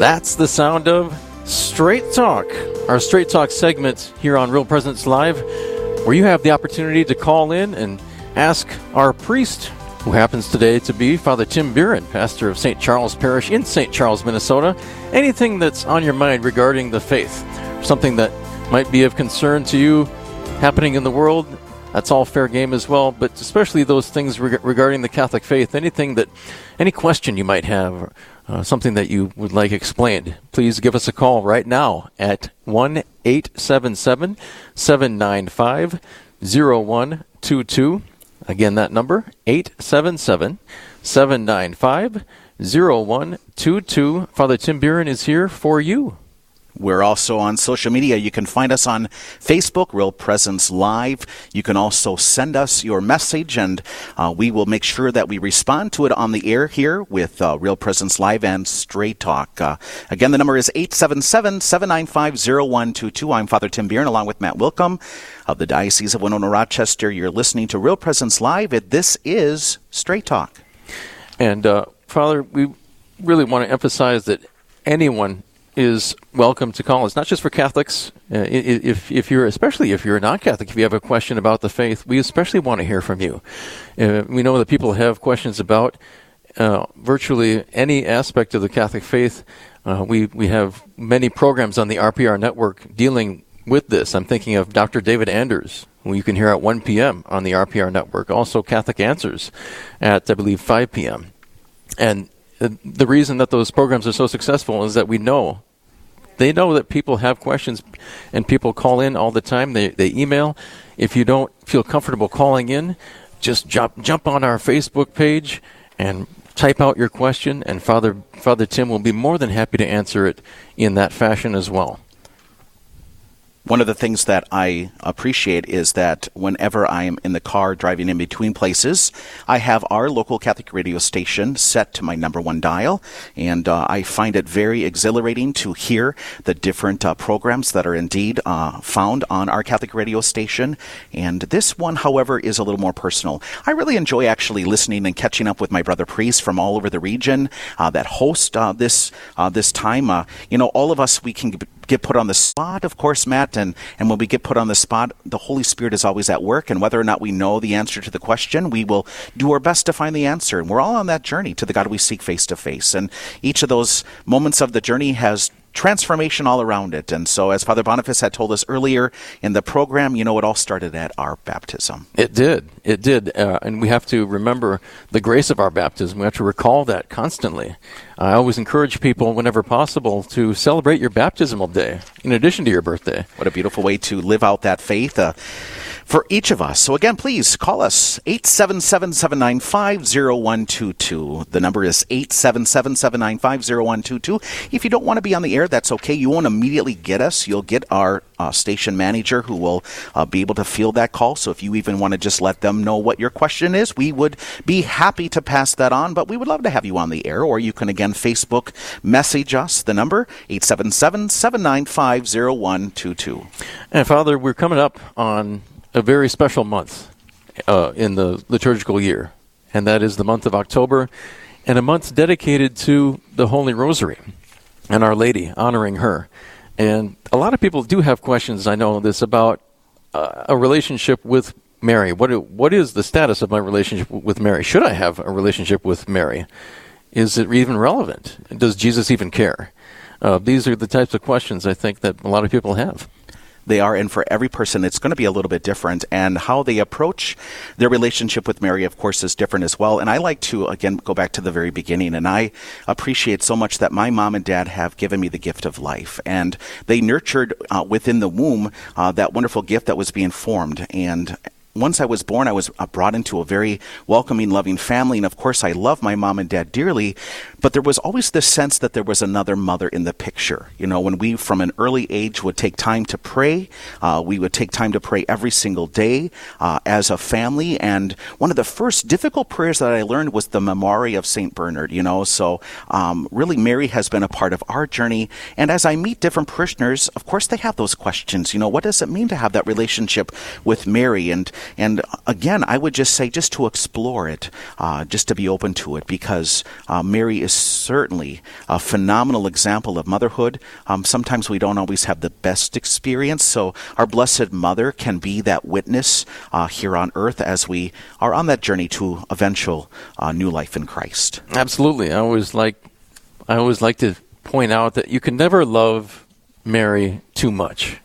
That's the sound of Straight Talk, our Straight Talk segment here on Real Presence Live, where you have the opportunity to call in and ask our priest, who happens today to be Father Tim Buren, pastor of St. Charles Parish in St. Charles, Minnesota, anything that's on your mind regarding the faith, something that might be of concern to you happening in the world. That's all fair game as well, but especially those things reg- regarding the Catholic faith, anything that, any question you might have, uh, something that you would like explained, please give us a call right now at 1 877 795 0122. Again, that number, 877 795 0122. Father Tim Buren is here for you. We're also on social media. You can find us on Facebook, Real Presence Live. You can also send us your message, and uh, we will make sure that we respond to it on the air here with uh, Real Presence Live and Straight Talk. Uh, again, the number is 877 795 0122. I'm Father Tim Buren along with Matt Willkom of the Diocese of Winona Rochester. You're listening to Real Presence Live. This is Straight Talk. And, uh, Father, we really want to emphasize that anyone is welcome to call. It's not just for Catholics. Uh, if if you're especially if you're a non-Catholic, if you have a question about the faith, we especially want to hear from you. Uh, we know that people have questions about uh, virtually any aspect of the Catholic faith. Uh, we we have many programs on the RPR network dealing with this. I'm thinking of Dr. David Anders, who you can hear at 1 p.m. on the RPR network. Also, Catholic Answers at I believe 5 p.m. And the reason that those programs are so successful is that we know they know that people have questions and people call in all the time. They, they email. If you don't feel comfortable calling in just jump jump on our facebook page and type out your question and father father tim will be more than happy to answer it in that fashion as well one of the things that I appreciate is that whenever I am in the car driving in between places, I have our local Catholic radio station set to my number one dial, and uh, I find it very exhilarating to hear the different uh, programs that are indeed uh, found on our Catholic radio station. And this one, however, is a little more personal. I really enjoy actually listening and catching up with my brother priests from all over the region uh, that host uh, this uh, this time. you know, all of us we can get put on the spot, of course, Matt, and, and when we get put on the spot, the Holy Spirit is always at work. And whether or not we know the answer to the question, we will do our best to find the answer. And we're all on that journey to the God we seek face to face. And each of those moments of the journey has transformation all around it. And so, as Father Boniface had told us earlier in the program, you know, it all started at our baptism. It did. It did. Uh, and we have to remember the grace of our baptism. We have to recall that constantly. I always encourage people, whenever possible, to celebrate your baptismal day in addition to your birthday. What a beautiful way to live out that faith. Uh, for each of us. So again, please call us 877-795-0122. The number is 877-795-0122. If you don't want to be on the air, that's okay. You won't immediately get us. You'll get our uh, station manager who will uh, be able to field that call. So if you even want to just let them know what your question is, we would be happy to pass that on. But we would love to have you on the air. Or you can again Facebook message us. The number 877-795-0122. And Father, we're coming up on a very special month uh, in the liturgical year, and that is the month of October, and a month dedicated to the Holy Rosary and Our Lady, honoring her. And a lot of people do have questions, I know this, about uh, a relationship with Mary. What, what is the status of my relationship with Mary? Should I have a relationship with Mary? Is it even relevant? Does Jesus even care? Uh, these are the types of questions I think that a lot of people have they are, and for every person, it's going to be a little bit different. And how they approach their relationship with Mary, of course, is different as well. And I like to, again, go back to the very beginning. And I appreciate so much that my mom and dad have given me the gift of life. And they nurtured uh, within the womb uh, that wonderful gift that was being formed. And once I was born, I was uh, brought into a very welcoming, loving family. And of course, I love my mom and dad dearly. But there was always this sense that there was another mother in the picture. You know, when we from an early age would take time to pray, uh, we would take time to pray every single day uh, as a family. And one of the first difficult prayers that I learned was the Memorare of St. Bernard, you know. So um, really, Mary has been a part of our journey. And as I meet different parishioners, of course, they have those questions. You know, what does it mean to have that relationship with Mary? And and again, I would just say just to explore it, uh, just to be open to it, because uh, Mary is certainly a phenomenal example of motherhood. Um, sometimes we don't always have the best experience, so our Blessed Mother can be that witness uh, here on earth as we are on that journey to eventual uh, new life in Christ. Absolutely. I always like I always like to point out that you can never love Mary too much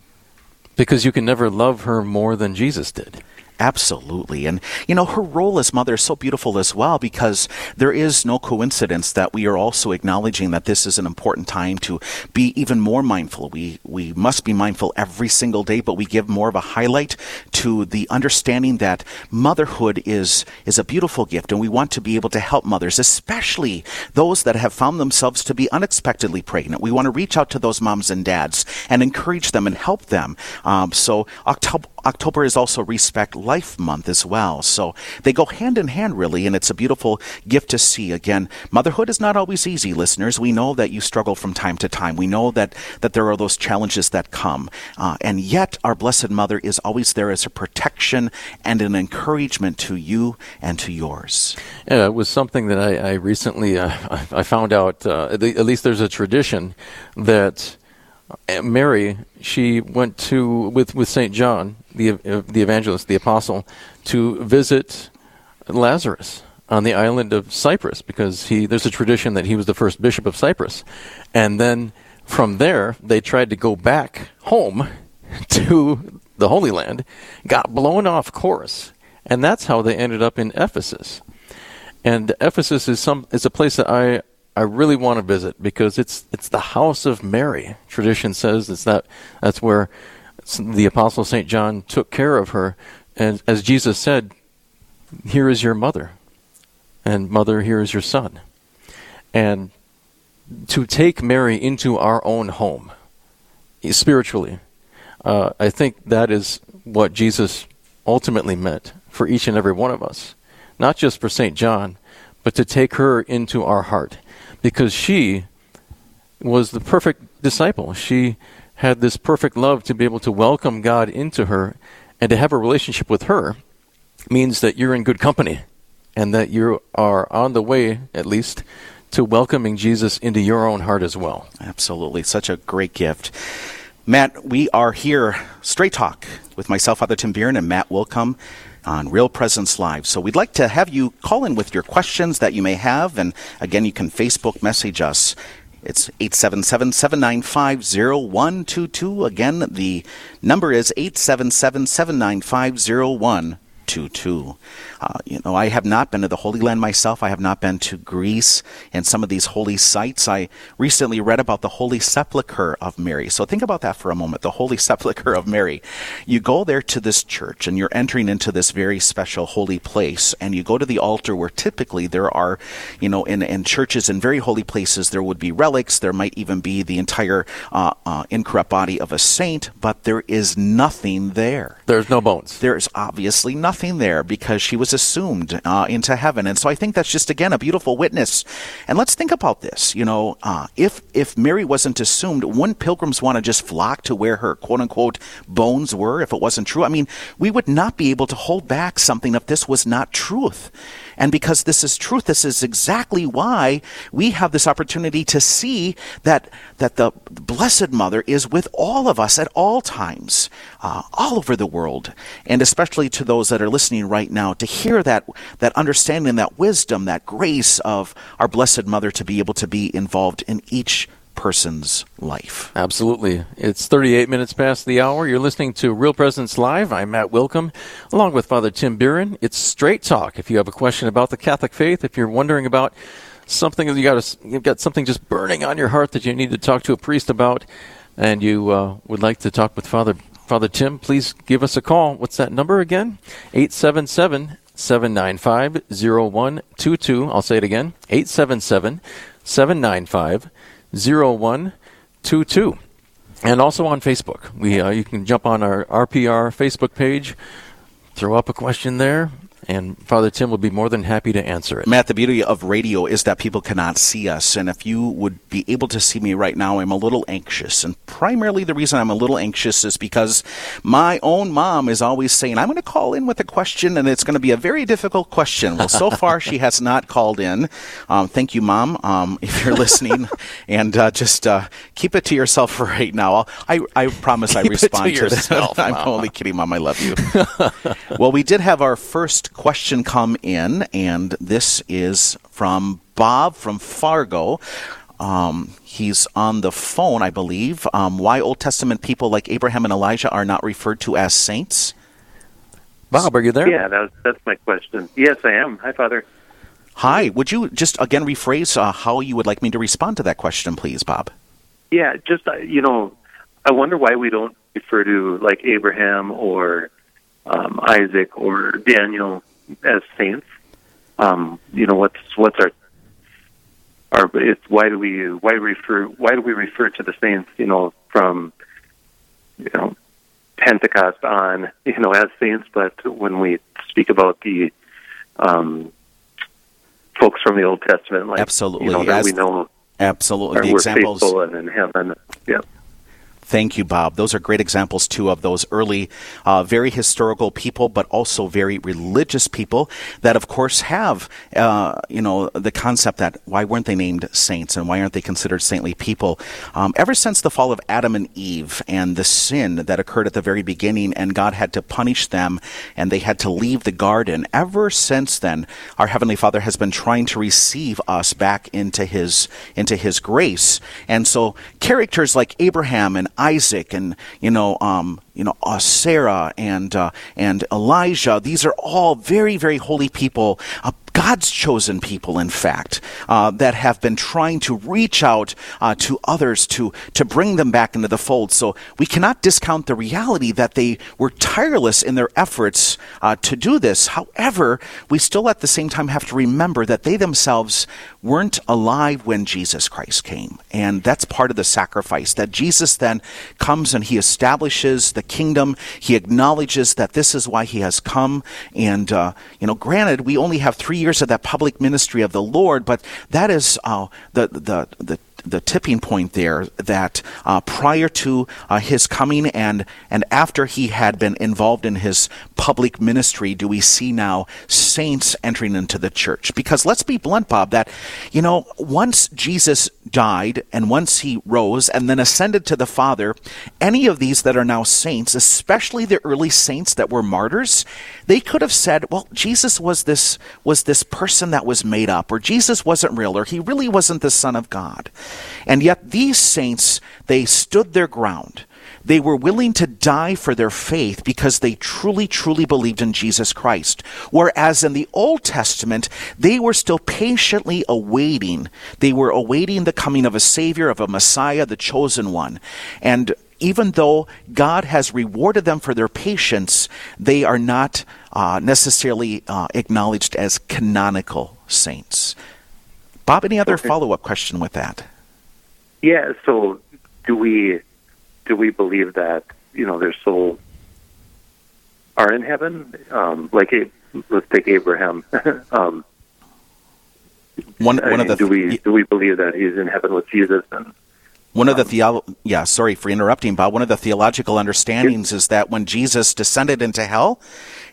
because you can never love her more than Jesus did. Absolutely. And, you know, her role as mother is so beautiful as well because there is no coincidence that we are also acknowledging that this is an important time to be even more mindful. We, we must be mindful every single day, but we give more of a highlight to the understanding that motherhood is, is a beautiful gift and we want to be able to help mothers, especially those that have found themselves to be unexpectedly pregnant. We want to reach out to those moms and dads and encourage them and help them. Um, so October, October is also Respect Life Month as well. So they go hand in hand, really, and it's a beautiful gift to see. Again, motherhood is not always easy, listeners. We know that you struggle from time to time. We know that, that there are those challenges that come. Uh, and yet, our Blessed Mother is always there as a protection and an encouragement to you and to yours. Yeah, it was something that I, I recently uh, I found out. Uh, at least there's a tradition that Mary, she went to with with Saint John, the the evangelist, the apostle, to visit Lazarus on the island of Cyprus because he there's a tradition that he was the first bishop of Cyprus, and then from there they tried to go back home to the Holy Land, got blown off course, and that's how they ended up in Ephesus. And Ephesus is some is a place that I I really want to visit because it's it's the house of Mary. Tradition says it's that that's where the apostle Saint John took care of her, and as Jesus said, "Here is your mother, and mother, here is your son." And to take Mary into our own home, spiritually, uh, I think that is what Jesus ultimately meant for each and every one of us, not just for Saint John, but to take her into our heart because she was the perfect disciple. She had this perfect love to be able to welcome God into her and to have a relationship with her means that you're in good company and that you are on the way, at least, to welcoming Jesus into your own heart as well. Absolutely. Such a great gift. Matt, we are here, Straight Talk, with myself, Father Tim Bieran, and Matt Willkom on Real Presence Live. So we'd like to have you call in with your questions that you may have. And again, you can Facebook message us. It's 877 795 0122. Again, the number is 877 795 0122. Uh, you know, I have not been to the Holy Land myself. I have not been to Greece and some of these holy sites. I recently read about the Holy Sepulchre of Mary. So think about that for a moment. The Holy Sepulchre of Mary. You go there to this church and you're entering into this very special holy place and you go to the altar where typically there are, you know, in, in churches in very holy places, there would be relics. There might even be the entire uh, uh, incorrupt body of a saint, but there is nothing there. There's no bones. There's obviously nothing there because she was assumed uh, into heaven. And so I think that's just, again, a beautiful witness. And let's think about this. You know, uh, if, if Mary wasn't assumed, wouldn't pilgrims want to just flock to where her quote unquote bones were if it wasn't true? I mean, we would not be able to hold back something if this was not truth. And because this is truth, this is exactly why we have this opportunity to see that, that the Blessed Mother is with all of us at all times, uh, all over the world. And especially to those that are listening right now, to hear that, that understanding, that wisdom, that grace of our Blessed Mother to be able to be involved in each person's life. Absolutely. It's 38 minutes past the hour. You're listening to Real Presence Live. I'm Matt Willkom, along with Father Tim Bieran. It's straight talk. If you have a question about the Catholic faith, if you're wondering about something you got, you've got something just burning on your heart that you need to talk to a priest about, and you uh, would like to talk with Father Father Tim, please give us a call. What's that number again? 877 795 0122. I'll say it again 877 795 0122. And also on Facebook. We uh, you can jump on our RPR Facebook page, throw up a question there, and Father Tim will be more than happy to answer it. Matt, the beauty of radio is that people cannot see us. And if you would be able to see me right now, I'm a little anxious. And primarily the reason I'm a little anxious is because my own mom is always saying, I'm going to call in with a question, and it's going to be a very difficult question. Well, so far she has not called in. Um, thank you, Mom, um, if you're listening. and uh, just uh, keep it to yourself for right now. I'll, i I, promise I Keep to respond to, yourself, that. I'm only kidding, Mom. I love you. well, we did have our first question come in, and this is from Bob from Fargo. Um, he's on the phone, I believe. Um, why Old Testament people like Abraham and Elijah are not referred to as saints? Bob, are you there? Yeah, that was, that's my question. Yes, I am. Hi, Father. Hi, would you just again rephrase uh, how you would like me to respond to that question, please, Bob? Yeah, just uh, you know, I wonder why we don't refer to like Abraham or um, Isaac or Daniel as saints. Um, you know, what's what's our our it's why do we why refer why do we refer to the saints? You know, from you know Pentecost on, you know, as saints, but when we speak about the um, folks from the Old Testament, like Absolutely, you know, that as- we know Absolutely. The examples. and in heaven. Yeah. Thank you, Bob. Those are great examples, too, of those early, uh, very historical people, but also very religious people that, of course, have, uh, you know, the concept that why weren't they named saints and why aren't they considered saintly people? Um, ever since the fall of Adam and Eve and the sin that occurred at the very beginning, and God had to punish them and they had to leave the garden, ever since then, our Heavenly Father has been trying to receive us back into His, into His grace. And so, characters like Abraham and Isaac and you know um, you know uh, Sarah and uh, and Elijah. These are all very very holy people. Uh, God's chosen people, in fact, uh, that have been trying to reach out uh, to others to to bring them back into the fold. So we cannot discount the reality that they were tireless in their efforts uh, to do this. However, we still at the same time have to remember that they themselves weren't alive when Jesus Christ came, and that's part of the sacrifice. That Jesus then comes and he establishes the kingdom. He acknowledges that this is why he has come, and uh, you know, granted, we only have three years of that public ministry of the Lord, but that is uh, the the the the tipping point there that uh, prior to uh, his coming and and after he had been involved in his public ministry do we see now saints entering into the church? Because let's be blunt bob that you know once jesus died and once he rose and then ascended to the father any of these that are now saints especially the early saints that were martyrs they could have said well jesus was this was this person that was made up or jesus wasn't real or he really wasn't the son of god and yet these saints, they stood their ground. They were willing to die for their faith because they truly, truly believed in Jesus Christ. Whereas in the Old Testament, they were still patiently awaiting. They were awaiting the coming of a Savior, of a Messiah, the chosen one. And even though God has rewarded them for their patience, they are not uh, necessarily uh, acknowledged as canonical saints. Bob, any other follow up question with that? Yeah. So, do we do we believe that you know their souls are in heaven? Um, like, A- let's take Abraham. um, One, I one of the do we do we believe that he's in heaven with Jesus? And One of the theolo- yeah, sorry for interrupting, Bob. One of the theological understandings is that when Jesus descended into hell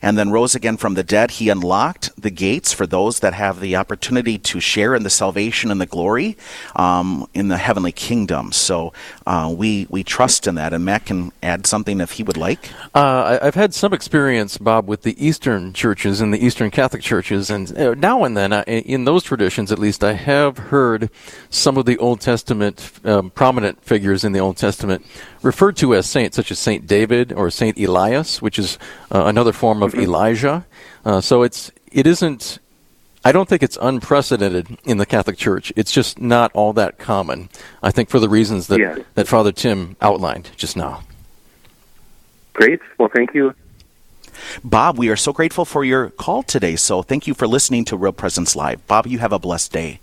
and then rose again from the dead, he unlocked the gates for those that have the opportunity to share in the salvation and the glory um, in the heavenly kingdom. So uh, we we trust in that, and Matt can add something if he would like. Uh, I've had some experience, Bob, with the Eastern churches and the Eastern Catholic churches, and uh, now and then, in those traditions at least, I have heard some of the Old Testament um, prominent figures in the Old Testament referred to as saints, such as Saint David or Saint Elias, which is uh, another form of Elijah. Uh, so it's it isn't. I don't think it's unprecedented in the Catholic Church. It's just not all that common. I think for the reasons that, Yeah. that Father Tim outlined just now. great. Well, thank you. Bob, we are so grateful for your call today. So thank you for listening to Real Presence Live. Bob, you have a blessed day.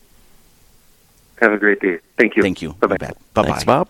Have a great day. Thank you. Thank you. Bye bye. Bye bye. Thanks, Bob.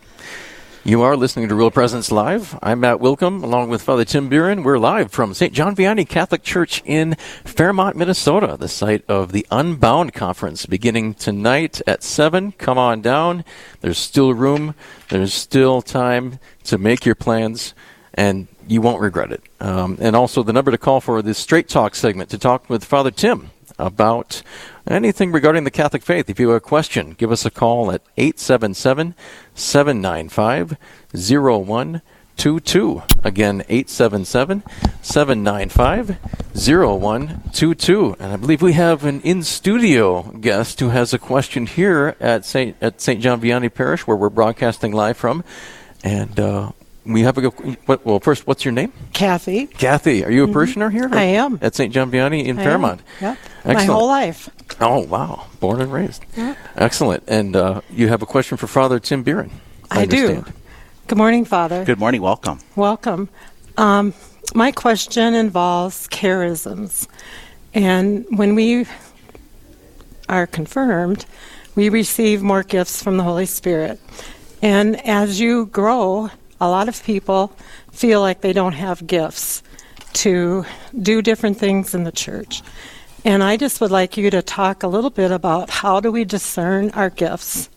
You are listening to Real Presence Live. I'm Matt Willkom, along with Father Tim Buren. We're live from St. John Vianney Catholic Church in Fairmont, Minnesota, the site of the Unbound Conference, beginning tonight at 7. Come on down. There's still room. There's still time to make your plans, and you won't regret it. Um, and also the number to call for this Straight Talk segment to talk with Father Tim about anything regarding the Catholic faith. If you have a question, give us a call at 877 795 0122. Again, 877 795 0122. And I believe we have an in studio guest who has a question here at St. at St. John Vianney Parish, where we're broadcasting live from. And uh, we have a what, well. First, what's your name? Kathy. Kathy. Are you a parishioner here? Mm-hmm. I am. at St. John Vianney in I Fairmont. am. Yep. Excellent. My whole life. Oh wow, born and raised. Yeah. Excellent. And uh, you have a question for Father Tim Buren. I, do. Good morning, Father. Good morning. Welcome. Welcome. Um, my question involves charisms. And when we are confirmed, we receive more gifts from the Holy Spirit. And as you grow, a lot of people feel like they don't have gifts to do different things in the church. And I just would like you to talk a little bit about how do we discern our gifts?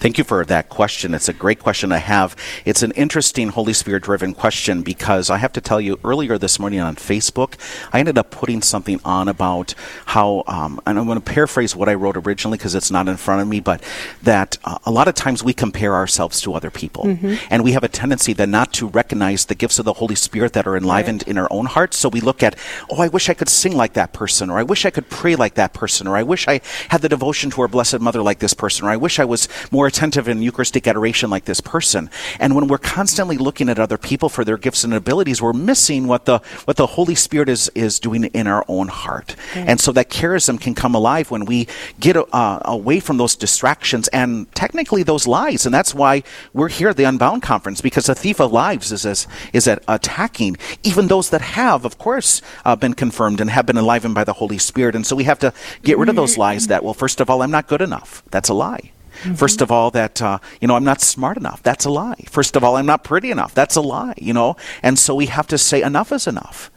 Thank you for that question. It's a great question to have. It's an interesting Holy Spirit driven question because I have to tell you, earlier this morning on Facebook, I ended up putting something on about how, um, and I'm going to paraphrase what I wrote originally because it's not in front of me, but that uh, a lot of times we compare ourselves to other people. And we have a tendency then not to recognize the gifts of the Holy Spirit that are enlivened in our own hearts. So we look at, oh, I wish I could sing like that person, or I wish I could pray like that person, or I wish I had the devotion to our Blessed Mother like this person, or I wish I was more attentive in Eucharistic adoration like this person. And when we're constantly looking at other people for their gifts and abilities, we're missing what the what the Holy Spirit is is doing in our own heart. And so that charism can come alive when we get uh, away from those distractions and technically those lies. And that's why we're here at the Unbound Conference because the thief of lives is is, is at attacking even those that have, of course, uh, been confirmed and have been enlivened by the Holy Spirit. And so we have to get rid of those lies that, well, first of all, I'm not good enough. That's a lie. First of all, that uh, you know I'm not smart enough. That's a lie. First of all, I'm not pretty enough. That's a lie. You know, and so we have to say enough is enough.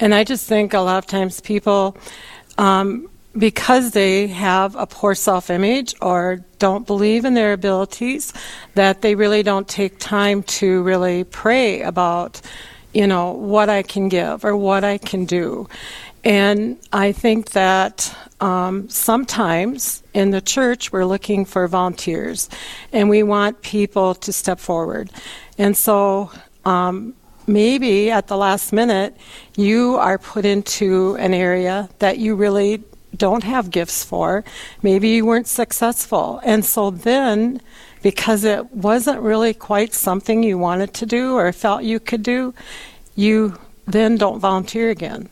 And I just think a lot of times people, um, because they have a poor self image or don't believe in their abilities, that they really don't take time to really pray about, you know, what I can give or what I can do. And I think that um, sometimes in the church we're looking for volunteers and we want people to step forward. And so um, maybe at the last minute you are put into an area that you really don't have gifts for. Maybe you weren't successful. And so then, because it wasn't really quite something you wanted to do or felt you could do, you then don't volunteer again.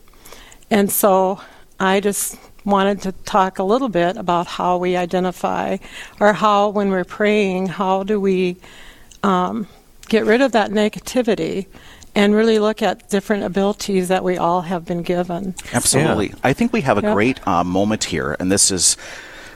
And so I just wanted to talk a little bit about how we identify, or how, when we're praying, how do we um, get rid of that negativity and really look at different abilities that we all have been given. Absolutely. I think we have a Yep. great uh, moment here, and this is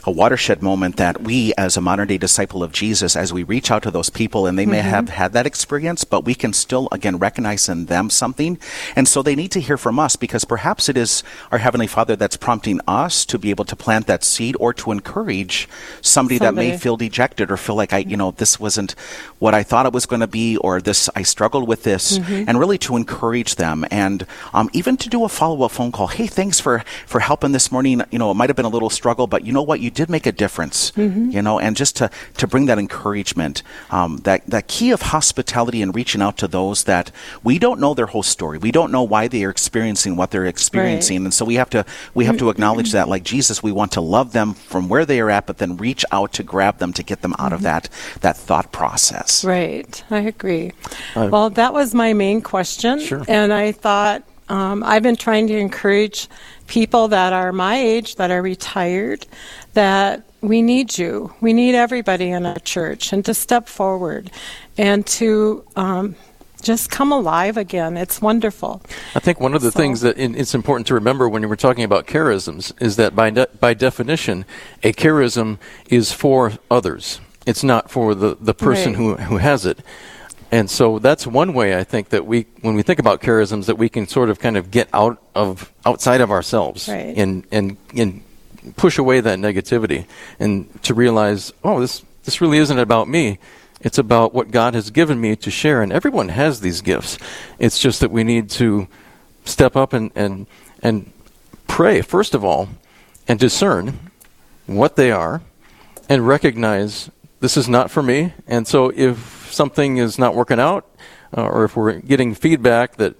a watershed moment that we, as a modern day disciple of Jesus, as we reach out to those people, and they may have had that experience, but we can still, again, recognize in them something. And so they need to hear from us because perhaps it is our Heavenly Father that's prompting us to be able to plant that seed or to encourage somebody, that may feel dejected or feel like I, you know, this wasn't what I thought it was going to be, or this, I struggled with this, and really to encourage them and um, even to do a follow up phone call. Hey, thanks for, for helping this morning. You know, it might have been a little struggle, but you know what? You did make a difference, you know, and just to, to bring that encouragement, um, that, that key of hospitality and reaching out to those that we don't know their whole story. We don't know why they are experiencing what they're experiencing. And so we have to, we have to acknowledge that like Jesus, we want to love them from where they are at, but then reach out to grab them to get them out of that, that thought process. Right, I agree. well, that was my main question. Sure. And I thought um, I've been trying to encourage people that are my age, that are retired, that we need you. We need everybody in our church and to step forward and to um, just come alive again. It's wonderful. I think one of the So- things that it's important to remember when we're talking about charisms is that by de- by definition, a charism is for others. It's not for the, the person Right. who, who has it. And so that's one way I think that we, when we think about charisms, that we can sort of kind of get out of outside of ourselves Right. and and and push away that negativity and to realize, oh, this this really isn't about me. It's about what God has given me to share, and everyone has these gifts. It's just that we need to step up and and and pray first of all, and discern what they are, and recognize this is not for me. And so if something is not working out, uh, or if we're getting feedback that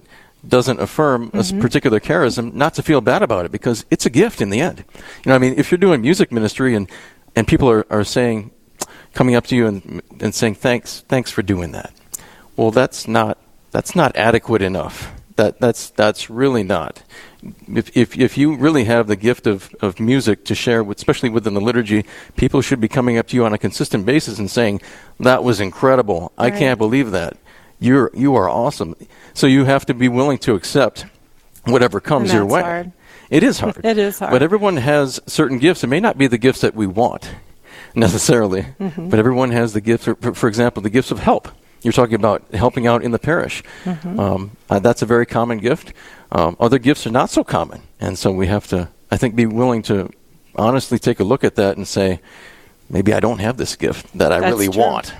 doesn't affirm a mm-hmm. particular charism, not to feel bad about it because it's a gift in the end. You know, I mean, if you're doing music ministry and and people are, are saying, coming up to you and and saying thanks, thanks for doing that. Well, that's not that's not adequate enough. That that's that's really not. If if if you really have the gift of, of music to share, with, especially within the liturgy, people should be coming up to you on a consistent basis and saying, "That was incredible. I can't believe that. You're you are awesome." So you have to be willing to accept whatever comes your way. hard. It is hard. It is hard. But everyone has certain gifts. It may not be the gifts that we want necessarily, Mm-hmm. but everyone has the gifts. For, for example, the gifts of help. You're talking about helping out in the parish. Mm-hmm. Um, uh, that's a very common gift. Um, other gifts are not so common, and so we have to, I think, be willing to honestly take a look at that and say, maybe I don't have this gift that I That's really true. want.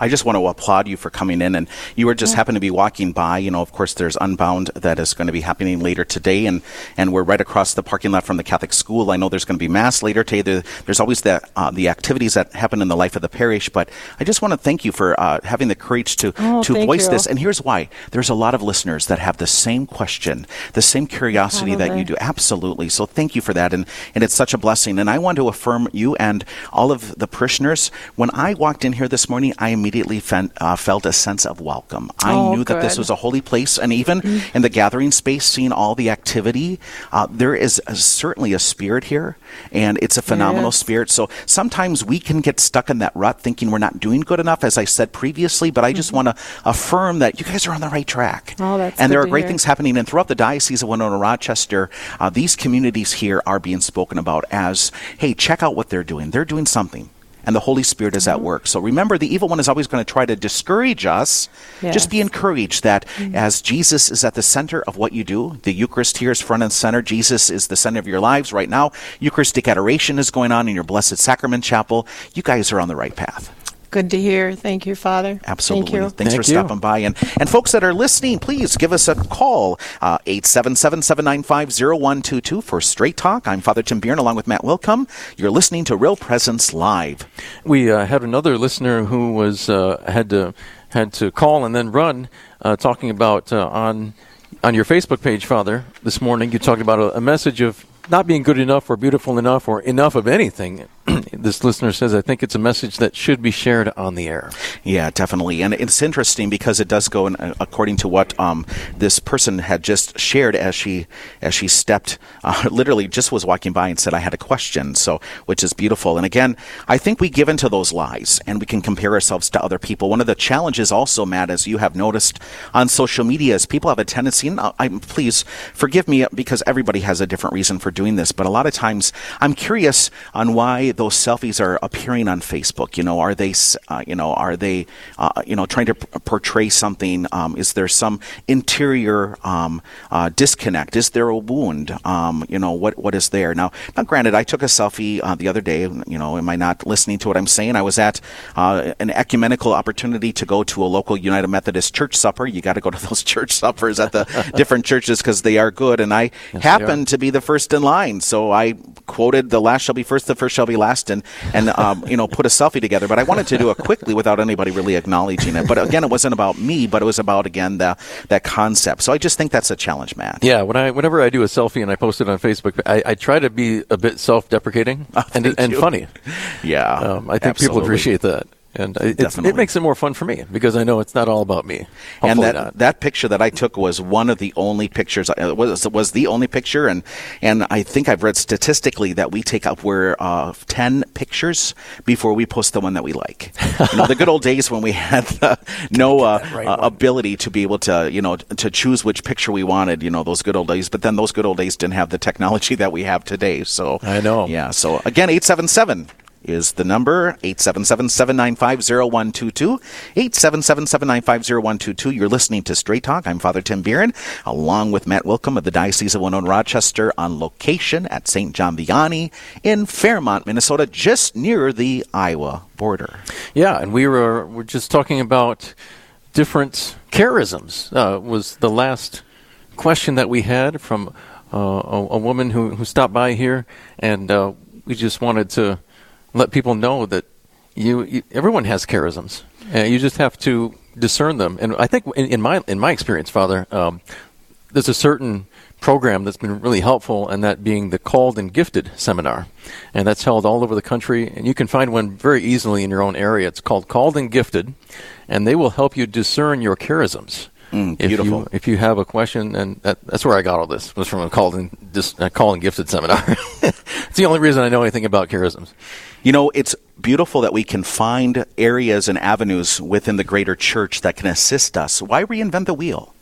I just want to applaud you for coming in, and you were just happen to be walking by. You know, of course, there's Unbound that is going to be happening later today, and and we're right across the parking lot from the Catholic school. I know there's going to be mass later today. There, there's always the uh, the activities that happen in the life of the parish, but I just want to thank you for uh, having the courage to Oh, to voice you. this. And here's why: there's a lot of listeners that have the same question, the same curiosity that you do. Absolutely. So thank you for that, and and it's such a blessing. And I want to affirm you and all of the parishioners. When I walked in here this morning, I immediately fen- uh, felt a sense of welcome. I Oh, knew that this was a holy place, and even in the gathering space, seeing all the activity, uh, there is a, certainly a spirit here, and it's a phenomenal is. spirit. So sometimes we can get stuck in that rut, thinking we're not doing good enough, as I said previously. But I just want to affirm that you guys are on the right track. Mm-hmm. Oh, that's and there are great hear. things happening. And throughout the Diocese of Winona Rochester, uh, these communities here are being spoken about as, hey, check out what they're doing. They're doing something. And the Holy Spirit is Mm-hmm. at work. So remember, the evil one is always going to try to discourage us. Yes. Mm-hmm. Just be encouraged that as Jesus is at the center of what you do, the Eucharist here is front and center. Jesus is the center of your lives right now. Eucharistic adoration is going on in your Blessed Sacrament Chapel. You guys are on the right path. Good to hear. Thank you, Father. Absolutely. Thank you. Thanks Thank for you. stopping by. And, and folks that are listening, please give us a call, uh, 877-795-0122 for Straight Talk. I'm Father Tim Biern along with Matt Willkom. You're listening to Real Presence Live. We uh, had another listener who was uh, had to had to call and then run, uh, talking about uh, on on your Facebook page, Father. This morning, you talked about a, a message of not being good enough or beautiful enough or enough of anything. This listener says, "I think it's a message that should be shared on the air." Yeah, definitely. And it's interesting because it does go in, uh, according to what um, this person had just shared as she as she stepped, uh, literally just was walking by and said, "I had a question." So, which is beautiful. And again, I think we give into those lies and we can compare ourselves to other people. One of the challenges, also, Matt, as you have noticed on social media, is people have a tendency. And I, please forgive me because everybody has a different reason for doing this, but a lot of times I'm curious on why those selfies are appearing on Facebook. You know, are they, uh, you know, are they, uh, you know, trying to p- portray something? Um, is there some interior um, uh, disconnect? Is there a wound? Um, you know, what what is there? Now, now, granted, I took a selfie uh, the other day. You know, am I not listening to what I'm saying? I was at uh, an ecumenical opportunity to go to a local United Methodist church supper. You got to go to those church suppers at the different churches because they are good. And I they happened to be the first in line, so I quoted "The last shall be first, the first shall be last," and and um, you know put a selfie together. But I wanted to do it quickly without anybody really acknowledging it. But again, it wasn't about me, but it was about again the that concept. So I just think that's a challenge, Matt. Yeah, when I whenever I do a selfie and I post it on Facebook, I, I try to be a bit self-deprecating and and funny. Yeah, Um, I think people appreciate that, and it's, it makes it more fun for me because I know it's not all about me. and that not. that picture that I took was one of the only pictures uh, was was the only picture and and I think I've read statistically that we take up we're uh, ten pictures before we post the one that we like. you know, the good old days when we had uh, no uh, right uh, ability to be able to you know to choose which picture we wanted. You know, those good old days. But then those good old days didn't have the technology that we have today. So I know. Yeah. So again, eight seven seven. Is the number 877-795-0122 877-795-0122 you're listening to straight talk. I'm father tim Bieran, along with matt willkom of the diocese of winona rochester on location at st john vianney in fairmont minnesota just near the iowa border. Yeah, and we were we're just talking about different charisms. Uh, was the last question that we had from uh, a, a woman who, who stopped by here, and uh, we just wanted to let people know that you, you everyone has charisms, and you just have to discern them. And I think in, in my in my experience, Father, um, there's a certain program that's been really helpful, and that being the Called and Gifted seminar. And that's held all over the country, and you can find one very easily in your own area. It's called Called and Gifted, and they will help you discern your charisms. Mm, If beautiful. you, if you have a question, and that, that's where I got all this was from a called and dis, uh, called and gifted seminar. it's the only reason I know anything about charisms. You know, it's beautiful that we can find areas and avenues within the greater church that can assist us. Why reinvent the wheel?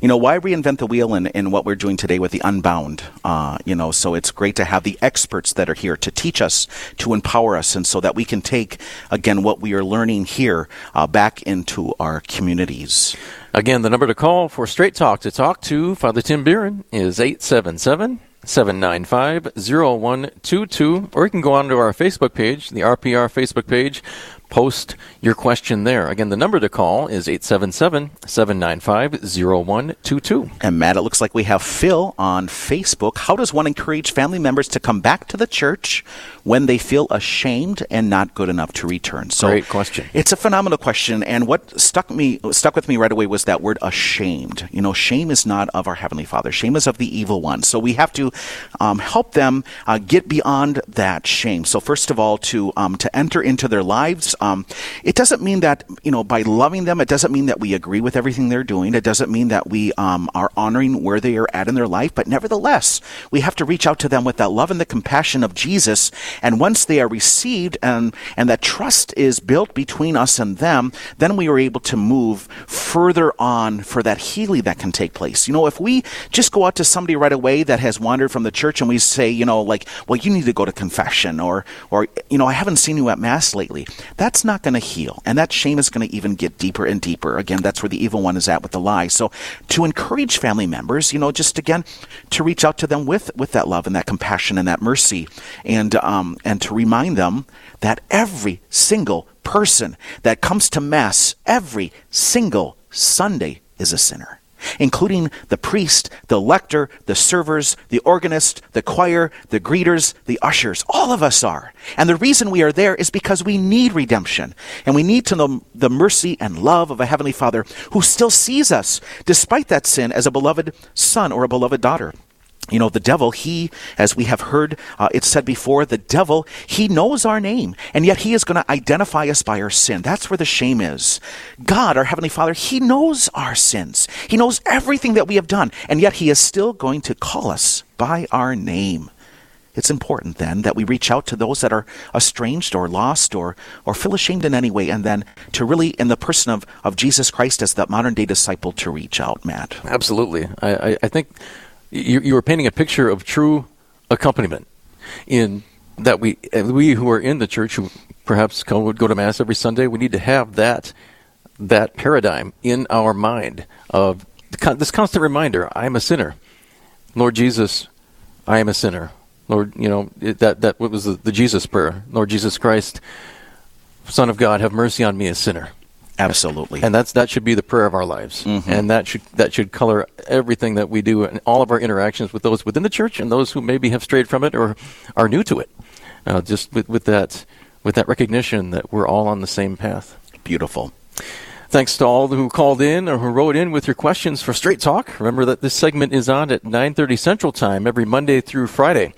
You know, why reinvent the wheel in, in what we're doing today with the Unbound? Uh, you know, so it's great to have the experts that are here to teach us, to empower us, and so that we can take, again, what we are learning here uh, back into our communities. Again, the number to call for Straight Talk to talk to Father Tim Bieran is 877 795 0122, or you can go on to our Facebook page, the RPR Facebook page, post your question there. Again, the number to call is 877 795 0122. And Matt, it looks like we have Phil on Facebook. How does one encourage family members to come back to the church when they feel ashamed and not good enough to return? So Great question. It's a phenomenal question, and what stuck me stuck with me right away was that word ashamed. You know, shame is not of our heavenly Father. Shame is of the evil one. So we have to um, help them uh, get beyond that shame. So first of all, to um, to enter into their lives. Um, it doesn't mean that you know by loving them. It doesn't mean that we agree with everything they're doing. It doesn't mean that we um, are honoring where they are at in their life. But nevertheless, we have to reach out to them with that love and the compassion of Jesus. And once they are received and and that trust is built between us and them, then we are able to move further on for that healing that can take place. You know, if we just go out to somebody right away that has wandered from the church and we say, you know, like, well, you need to go to confession or or you know, I haven't seen you at mass lately. That's not going to heal. And that shame is going to even get deeper and deeper. Again, that's where the evil one is at with the lie. So to encourage family members, you know, just again to reach out to them with with that love and that compassion and that mercy and um and to remind them that every single person that comes to mass every single Sunday is a sinner including the priest, the lector, the servers, the organist, the choir, the greeters, the ushers. All of us are. And the reason we are there is because we need redemption. And we need to know the mercy and love of a Heavenly Father who still sees us, despite that sin, as a beloved son or a beloved daughter. You know, the devil, he, as we have heard uh, it said before, the devil, he knows our name, and yet he is going to identify us by our sin. That's where the shame is. God, our Heavenly Father, he knows our sins. He knows everything that we have done, and yet he is still going to call us by our name. It's important then that we reach out to those that are estranged or lost or, or feel ashamed in any way, and then to really, in the person of, of Jesus Christ as that modern day disciple, to reach out, Matt. Absolutely. I, I, I think you, you were painting a picture of true accompaniment in that we eh, we who are in the church who perhaps would go to mass every Sunday. We need to have that that paradigm in our mind of this constant reminder: I am a sinner. Lord Jesus, I am a sinner. Lord, you know that that what was the, the Jesus prayer? Lord Jesus Christ, Son of God, have mercy on me, a sinner. Absolutely. And that's that should be the prayer of our lives, and that should that should color everything that we do and all of our interactions with those within the church and those who maybe have strayed from it or are new to it. Uh, just with, with that with that recognition that we're all on the same path. Beautiful. Thanks to all who called in or who wrote in with your questions for Straight Talk. Remember that this segment is on at 9:30 Central Time every Monday through Friday.